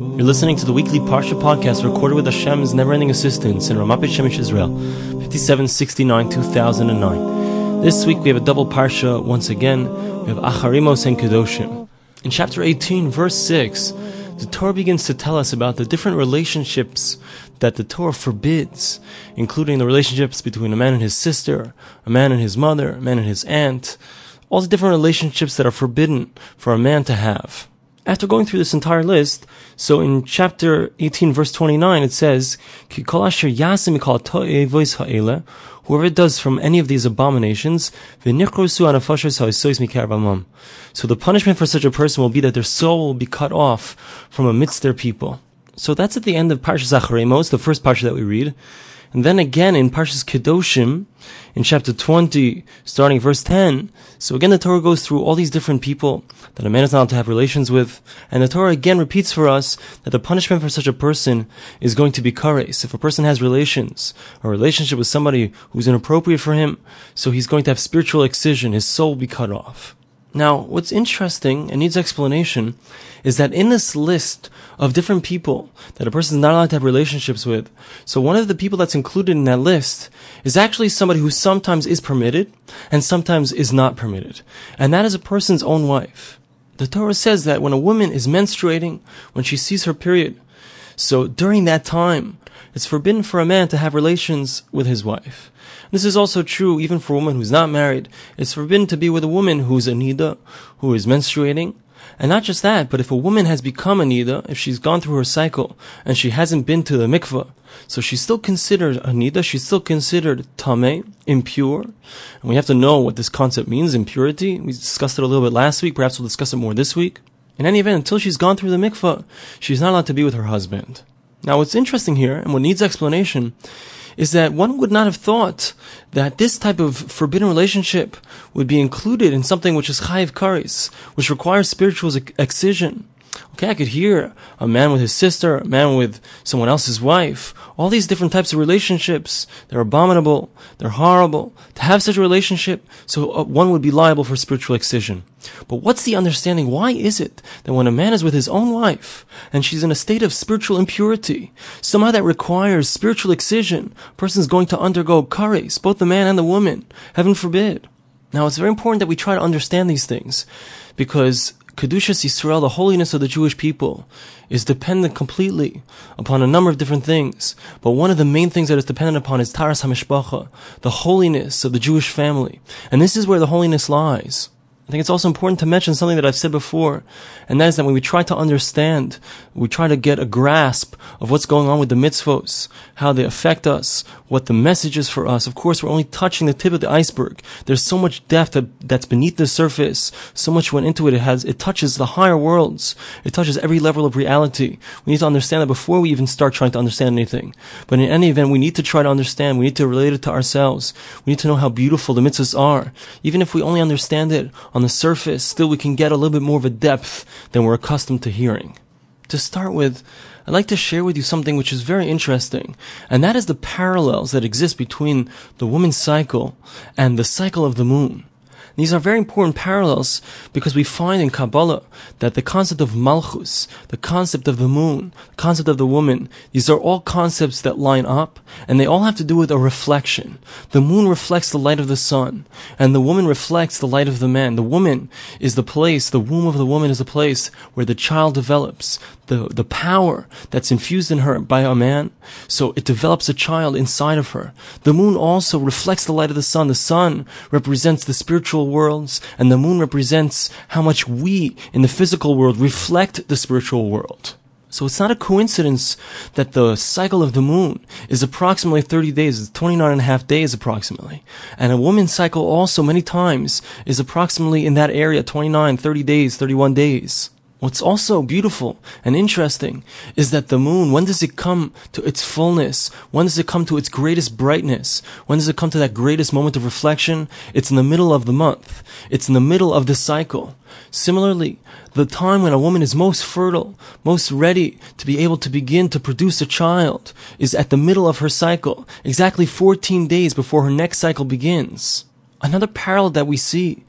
You're listening to the weekly Parsha podcast recorded with Hashem's never-ending assistance in Ramat Shemesh, Israel, 5769 2009. This week we have a double Parsha once again. We have Acharei Mos and Kedoshim. In chapter 18, verse 6, the Torah begins to tell us about the different relationships that the Torah forbids, including the relationships between a man and his sister, a man and his mother, a man and his aunt, all the different relationships that are forbidden for a man to have. After going through this entire list, so in chapter 18, verse 29, it says, Whoever does from any of these abominations, so the punishment for such a person will be that their soul will be cut off from amidst their people. So that's at the end of Parshas Acharei Mos, the first parsha that we read. And then again in Parshas Kedoshim, in chapter 20, starting verse 10. So again, the Torah goes through all these different people that a man is not allowed to have relations with. And the Torah again repeats for us that the punishment for such a person is going to be kares. If a person has relations, a relationship with somebody who's inappropriate for him, so he's going to have spiritual excision, his soul will be cut off. Now, what's interesting and needs explanation is that in this list of different people that a person is not allowed to have relationships with, so one of the people that's included in that list is actually somebody who sometimes is permitted and sometimes is not permitted. And that is a person's own wife. The Torah says that when a woman is menstruating, when she sees her period, so during that time, it's forbidden for a man to have relations with his wife. This is also true even for a woman who's not married. It's forbidden to be with a woman who's a nida, who is menstruating. And not just that, but if a woman has become a nida, if she's gone through her cycle and she hasn't been to the mikveh, so she's still considered a nida, she's still considered tame, impure. And we have to know what this concept means, impurity. We discussed it a little bit last week, perhaps we'll discuss it more this week. In any event, until she's gone through the mikveh, she's not allowed to be with her husband. Now what's interesting here, and what needs explanation, is that one would not have thought that this type of forbidden relationship would be included in something which is chayiv kares, which requires spiritual excision. Okay, I could hear a man with his sister, a man with someone else's wife, all these different types of relationships. They're abominable. They're horrible. To have such a relationship, so uh, one would be liable for spiritual excision. But what's the understanding? Why is it that when a man is with his own wife and she's in a state of spiritual impurity, somehow that requires spiritual excision, a person is going to undergo kares, both the man and the woman, heaven forbid. Now it's very important that we try to understand these things because Kedushas Yisrael, the holiness of the Jewish people, is dependent completely upon a number of different things. But one of the main things that is dependent upon is Taharas HaMishpacha, the holiness of the Jewish family. And this is where the holiness lies. I think it's also important to mention something that I've said before, and that is that when we try to understand, we try to get a grasp of what's going on with the mitzvos, how they affect us, what the message is for us. Of course, we're only touching the tip of the iceberg. There's so much depth that's beneath the surface. So much went into it. It has, it touches the higher worlds. It touches every level of reality. We need to understand that before we even start trying to understand anything. But in any event, we need to try to understand. We need to relate it to ourselves. We need to know how beautiful the mitzvahs are. Even if we only understand it on the surface, still we can get a little bit more of a depth than we're accustomed to hearing. To start with, I'd like to share with you something which is very interesting, and that is the parallels that exist between the woman's cycle and the cycle of the moon. These are very important parallels because we find in Kabbalah that the concept of Malchus, the concept of the moon, the concept of the woman, these are all concepts that line up and they all have to do with a reflection. The moon reflects the light of the sun and the woman reflects the light of the man. The woman is the place, the womb of the woman is the place where the child develops the, the power that's infused in her by a man. So it develops a child inside of her. The moon also reflects the light of the sun. The sun represents the spiritual worlds and the moon represents how much we in the physical world reflect the spiritual world. So it's not a coincidence that the cycle of the moon is approximately 30 days, it's 29 and a half days approximately. And a woman's cycle also many times is approximately in that area, 29, 30 days, 31 days. What's also beautiful and interesting is that the moon, when does it come to its fullness? When does it come to its greatest brightness? When does it come to that greatest moment of reflection? It's in the middle of the month. It's in the middle of the cycle. Similarly, the time when a woman is most fertile, most ready to be able to begin to produce a child is at the middle of her cycle, exactly 14 days before her next cycle begins. Another parallel that we see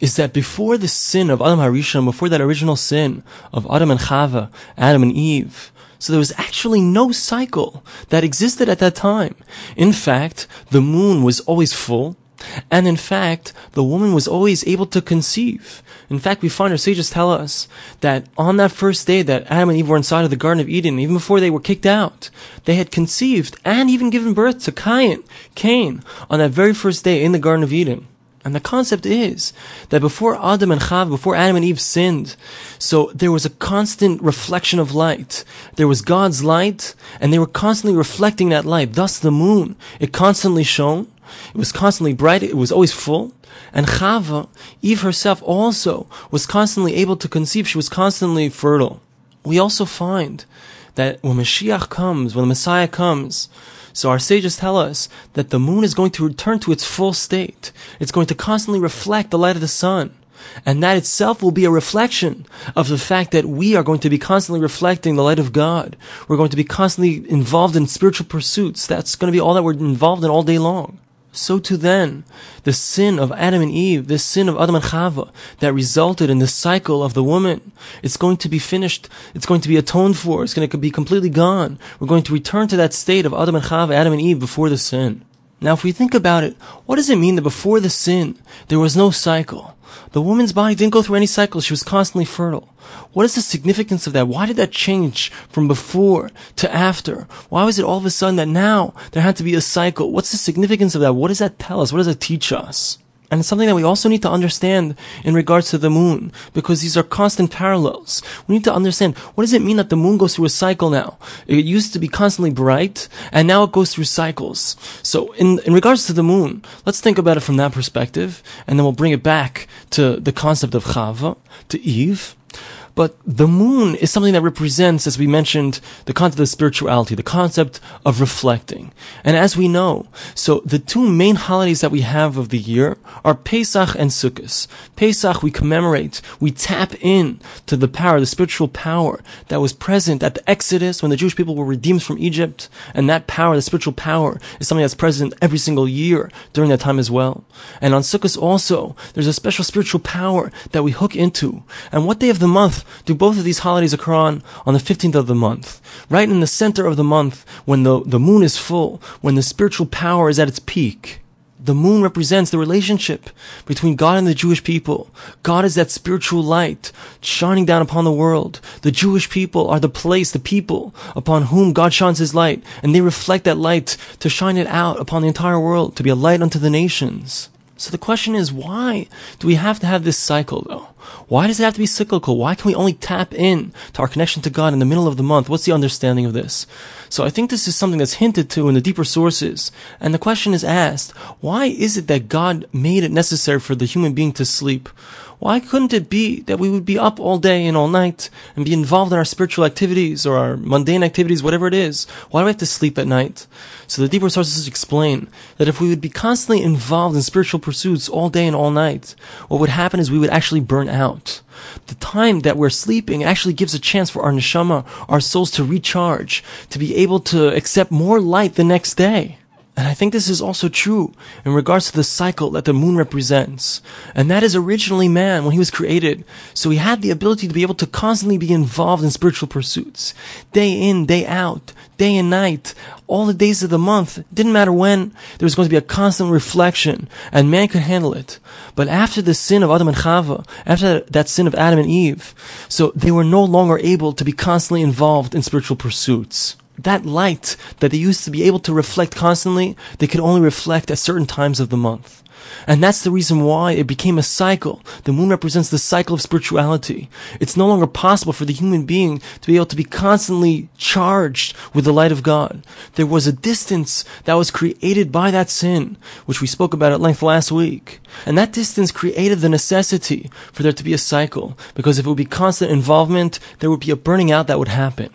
is that before the sin of Adam Harishon, before that original sin of Adam and Chava, Adam and Eve, so there was actually no cycle that existed at that time. In fact, the moon was always full, and in fact, the woman was always able to conceive. In fact, we find our sages tell us that on that first day that Adam and Eve were inside of the Garden of Eden, even before they were kicked out, they had conceived and even given birth to Cain, Cain, on that very first day in the Garden of Eden. And the concept is that before Adam and Chav, before Adam and Eve sinned, so there was a constant reflection of light. There was God's light, and they were constantly reflecting that light. Thus the moon, it constantly shone. It was constantly bright. It was always full. And Chava, Eve herself also was constantly able to conceive. She was constantly fertile. We also find that when Mashiach comes, when the Messiah comes, so our sages tell us that the moon is going to return to its full state. It's going to constantly reflect the light of the sun. And that itself will be a reflection of the fact that we are going to be constantly reflecting the light of God. We're going to be constantly involved in spiritual pursuits. That's going to be all that we're involved in all day long so too then, the sin of Adam and Eve, the sin of Adam and Chava, that resulted in the cycle of the woman, it's going to be finished, it's going to be atoned for, it's going to be completely gone. We're going to return to that state of Adam and Chava, Adam and Eve before the sin. Now, if we think about it, what does it mean that before the sin, there was no cycle? The woman's body didn't go through any cycle. She was constantly fertile. What is the significance of that? Why did that change from before to after? Why was it all of a sudden that now there had to be a cycle? What's the significance of that? What does that tell us? What does that teach us? And it's something that we also need to understand in regards to the moon, because these are constant parallels. We need to understand what does it mean that the moon goes through a cycle now? It used to be constantly bright, and now it goes through cycles. So in, in regards to the moon, let's think about it from that perspective, and then we'll bring it back to the concept of Chava, to Eve. But the moon is something that represents, as we mentioned, the concept of spirituality, the concept of reflecting. And as we know, so the two main holidays that we have of the year are Pesach and Sukkot. Pesach, we commemorate, we tap in to the power, the spiritual power that was present at the Exodus when the Jewish people were redeemed from Egypt. And that power, the spiritual power, is something that's present every single year during that time as well. And on Sukkot also, there's a special spiritual power that we hook into. And what day of the month do both of these holidays occur on on the 15th of the month? Right in the center of the month, when the, the moon is full, when the spiritual power is at its peak. The moon represents the relationship between God and the Jewish people. God is that spiritual light shining down upon the world. The Jewish people are the place, the people upon whom God shines his light, and they reflect that light to shine it out upon the entire world, to be a light unto the nations. So the question is, why do we have to have this cycle though? Why does it have to be cyclical? Why can we only tap in to our connection to God in the middle of the month? What's the understanding of this? So I think this is something that's hinted to in the deeper sources. And the question is asked, why is it that God made it necessary for the human being to sleep? Why couldn't it be that we would be up all day and all night and be involved in our spiritual activities or our mundane activities, whatever it is? Why do we have to sleep at night? So the deeper sources explain that if we would be constantly involved in spiritual pursuits all day and all night, what would happen is we would actually burn out. The time that we're sleeping actually gives a chance for our neshama, our souls to recharge, to be able to accept more light the next day. And I think this is also true in regards to the cycle that the moon represents. And that is originally man when he was created. So he had the ability to be able to constantly be involved in spiritual pursuits. Day in, day out, day and night, all the days of the month. Didn't matter when. There was going to be a constant reflection and man could handle it. But after the sin of Adam and Chava, after that sin of Adam and Eve, so they were no longer able to be constantly involved in spiritual pursuits that light that they used to be able to reflect constantly, they could only reflect at certain times of the month. And that's the reason why it became a cycle. The moon represents the cycle of spirituality. It's no longer possible for the human being to be able to be constantly charged with the light of God. There was a distance that was created by that sin, which we spoke about at length last week. And that distance created the necessity for there to be a cycle, because if it would be constant involvement, there would be a burning out that would happen.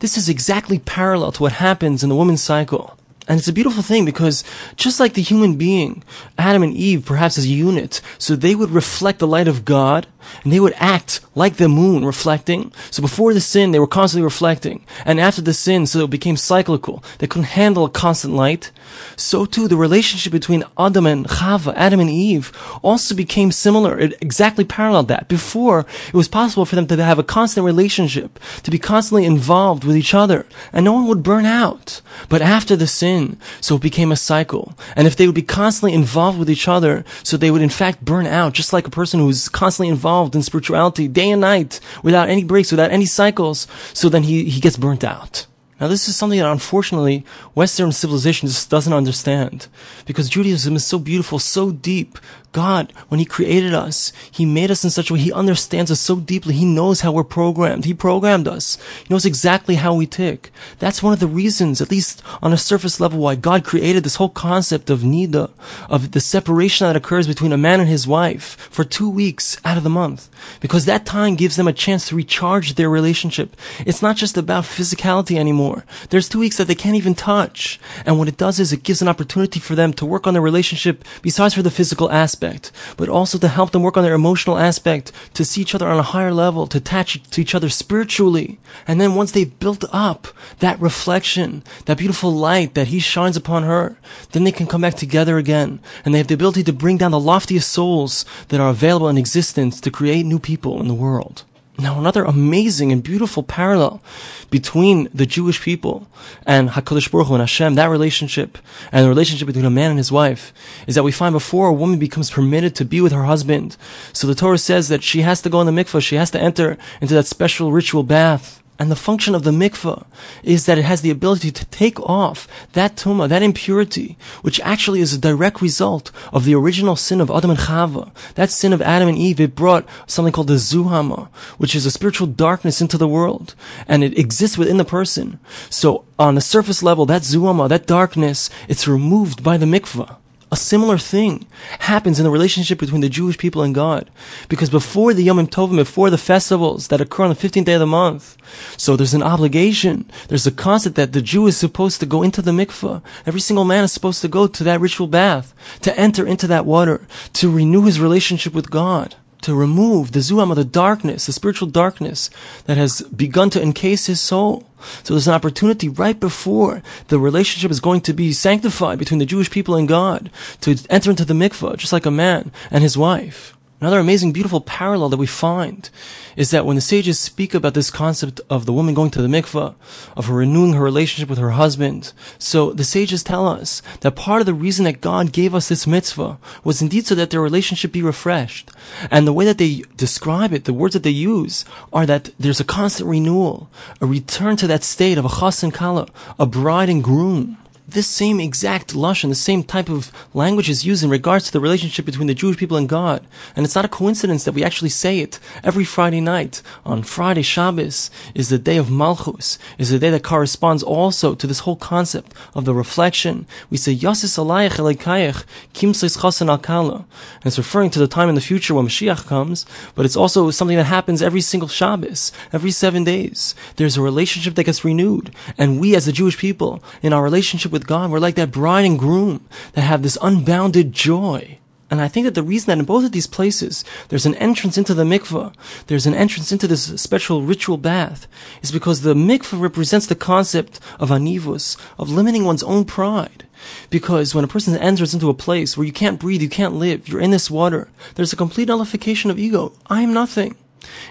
This is exactly parallel to what happens in the woman's cycle. And it's a beautiful thing because just like the human being, Adam and Eve, perhaps as a unit, so they would reflect the light of God and they would act like the moon reflecting. So before the sin, they were constantly reflecting. And after the sin, so it became cyclical. They couldn't handle a constant light. So too, the relationship between Adam and Chava, Adam and Eve, also became similar. It exactly paralleled that. Before, it was possible for them to have a constant relationship, to be constantly involved with each other, and no one would burn out. But after the sin, so it became a cycle. And if they would be constantly involved with each other, so they would in fact burn out, just like a person who's constantly involved in spirituality day and night, without any breaks, without any cycles, so then he, he gets burnt out. Now, this is something that unfortunately Western civilization just doesn't understand. Because Judaism is so beautiful, so deep, God, when He created us, He made us in such a way, He understands us so deeply. He knows how we're programmed. He programmed us. He knows exactly how we tick. That's one of the reasons, at least on a surface level, why God created this whole concept of nida, of the separation that occurs between a man and his wife for two weeks out of the month. Because that time gives them a chance to recharge their relationship. It's not just about physicality anymore. There's two weeks that they can't even touch. And what it does is it gives an opportunity for them to work on their relationship besides for the physical aspect aspect, but also to help them work on their emotional aspect, to see each other on a higher level, to attach to each other spiritually. And then once they've built up that reflection, that beautiful light that he shines upon her, then they can come back together again. And they have the ability to bring down the loftiest souls that are available in existence to create new people in the world. Now, another amazing and beautiful parallel between the Jewish people and HaKadosh Baruch Hu and Hashem, that relationship, and the relationship between a man and his wife, is that we find before a woman becomes permitted to be with her husband. So the Torah says that she has to go in the mikvah, she has to enter into that special ritual bath. And the function of the mikveh is that it has the ability to take off that tumah, that impurity, which actually is a direct result of the original sin of Adam and Chava. That sin of Adam and Eve, it brought something called the zuhama, which is a spiritual darkness into the world. And it exists within the person. So on the surface level, that zuhama, that darkness, it's removed by the mikveh. A similar thing happens in the relationship between the Jewish people and God. Because before the Yom Tovim, before the festivals that occur on the 15th day of the month, so there's an obligation. There's a concept that the Jew is supposed to go into the mikveh. Every single man is supposed to go to that ritual bath, to enter into that water, to renew his relationship with God to remove the zuam of the darkness, the spiritual darkness that has begun to encase his soul. So there's an opportunity right before the relationship is going to be sanctified between the Jewish people and God to enter into the mikvah, just like a man and his wife. Another amazing, beautiful parallel that we find is that when the sages speak about this concept of the woman going to the mikvah, of her renewing her relationship with her husband, so the sages tell us that part of the reason that God gave us this mitzvah was indeed so that their relationship be refreshed. And the way that they describe it, the words that they use, are that there's a constant renewal, a return to that state of a chas and kala, a bride and groom this same exact lashon, the same type of language is used in regards to the relationship between the Jewish people and God. And it's not a coincidence that we actually say it every Friday night. On Friday, Shabbos is the day of Malchus, is the day that corresponds also to this whole concept of the reflection. We say, Yasis alayach Elokayich, kim chasen al kala. And it's referring to the time in the future when Mashiach comes, but it's also something that happens every single Shabbos, every seven days. There's a relationship that gets renewed. And we as the Jewish people, in our relationship with God. We're like that bride and groom that have this unbounded joy. And I think that the reason that in both of these places there's an entrance into the mikveh, there's an entrance into this special ritual bath, is because the mikveh represents the concept of anivus, of limiting one's own pride. Because when a person enters into a place where you can't breathe, you can't live, you're in this water, there's a complete nullification of ego. I am nothing.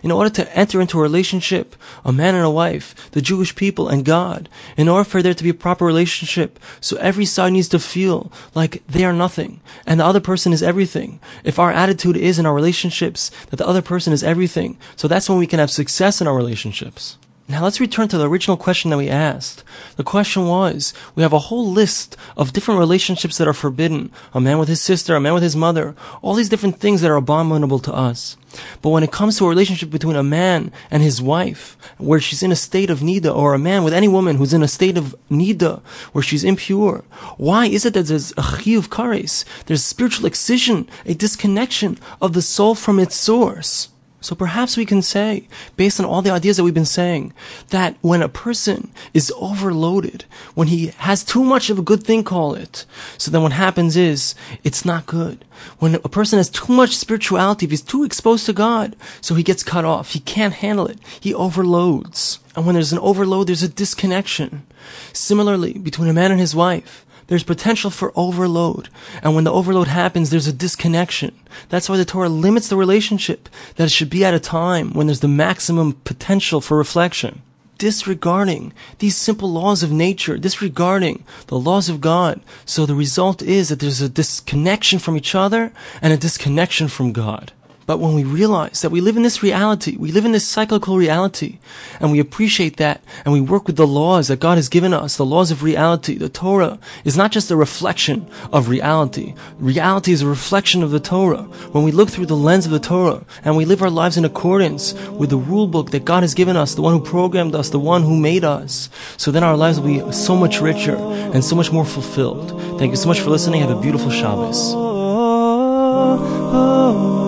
In order to enter into a relationship, a man and a wife, the Jewish people and God, in order for there to be a proper relationship, so every side needs to feel like they are nothing and the other person is everything. If our attitude is in our relationships that the other person is everything, so that's when we can have success in our relationships. Now let's return to the original question that we asked. The question was, we have a whole list of different relationships that are forbidden. A man with his sister, a man with his mother, all these different things that are abominable to us. But when it comes to a relationship between a man and his wife, where she's in a state of nida, or a man with any woman who's in a state of nida, where she's impure, why is it that there's a chiyuv kares? There's spiritual excision, a disconnection of the soul from its source. So perhaps we can say, based on all the ideas that we've been saying, that when a person is overloaded, when he has too much of a good thing, call it, so then what happens is, it's not good. When a person has too much spirituality, if he's too exposed to God, so he gets cut off, he can't handle it, he overloads. And when there's an overload, there's a disconnection. Similarly, between a man and his wife, there's potential for overload. And when the overload happens, there's a disconnection. That's why the Torah limits the relationship, that it should be at a time when there's the maximum potential for reflection. Disregarding these simple laws of nature, disregarding the laws of God. So the result is that there's a disconnection from each other and a disconnection from God. But when we realize that we live in this reality, we live in this cyclical reality, and we appreciate that, and we work with the laws that God has given us, the laws of reality, the Torah is not just a reflection of reality. Reality is a reflection of the Torah. When we look through the lens of the Torah, and we live our lives in accordance with the rule book that God has given us, the one who programmed us, the one who made us, so then our lives will be so much richer and so much more fulfilled. Thank you so much for listening. Have a beautiful Shabbos. Oh, oh, oh.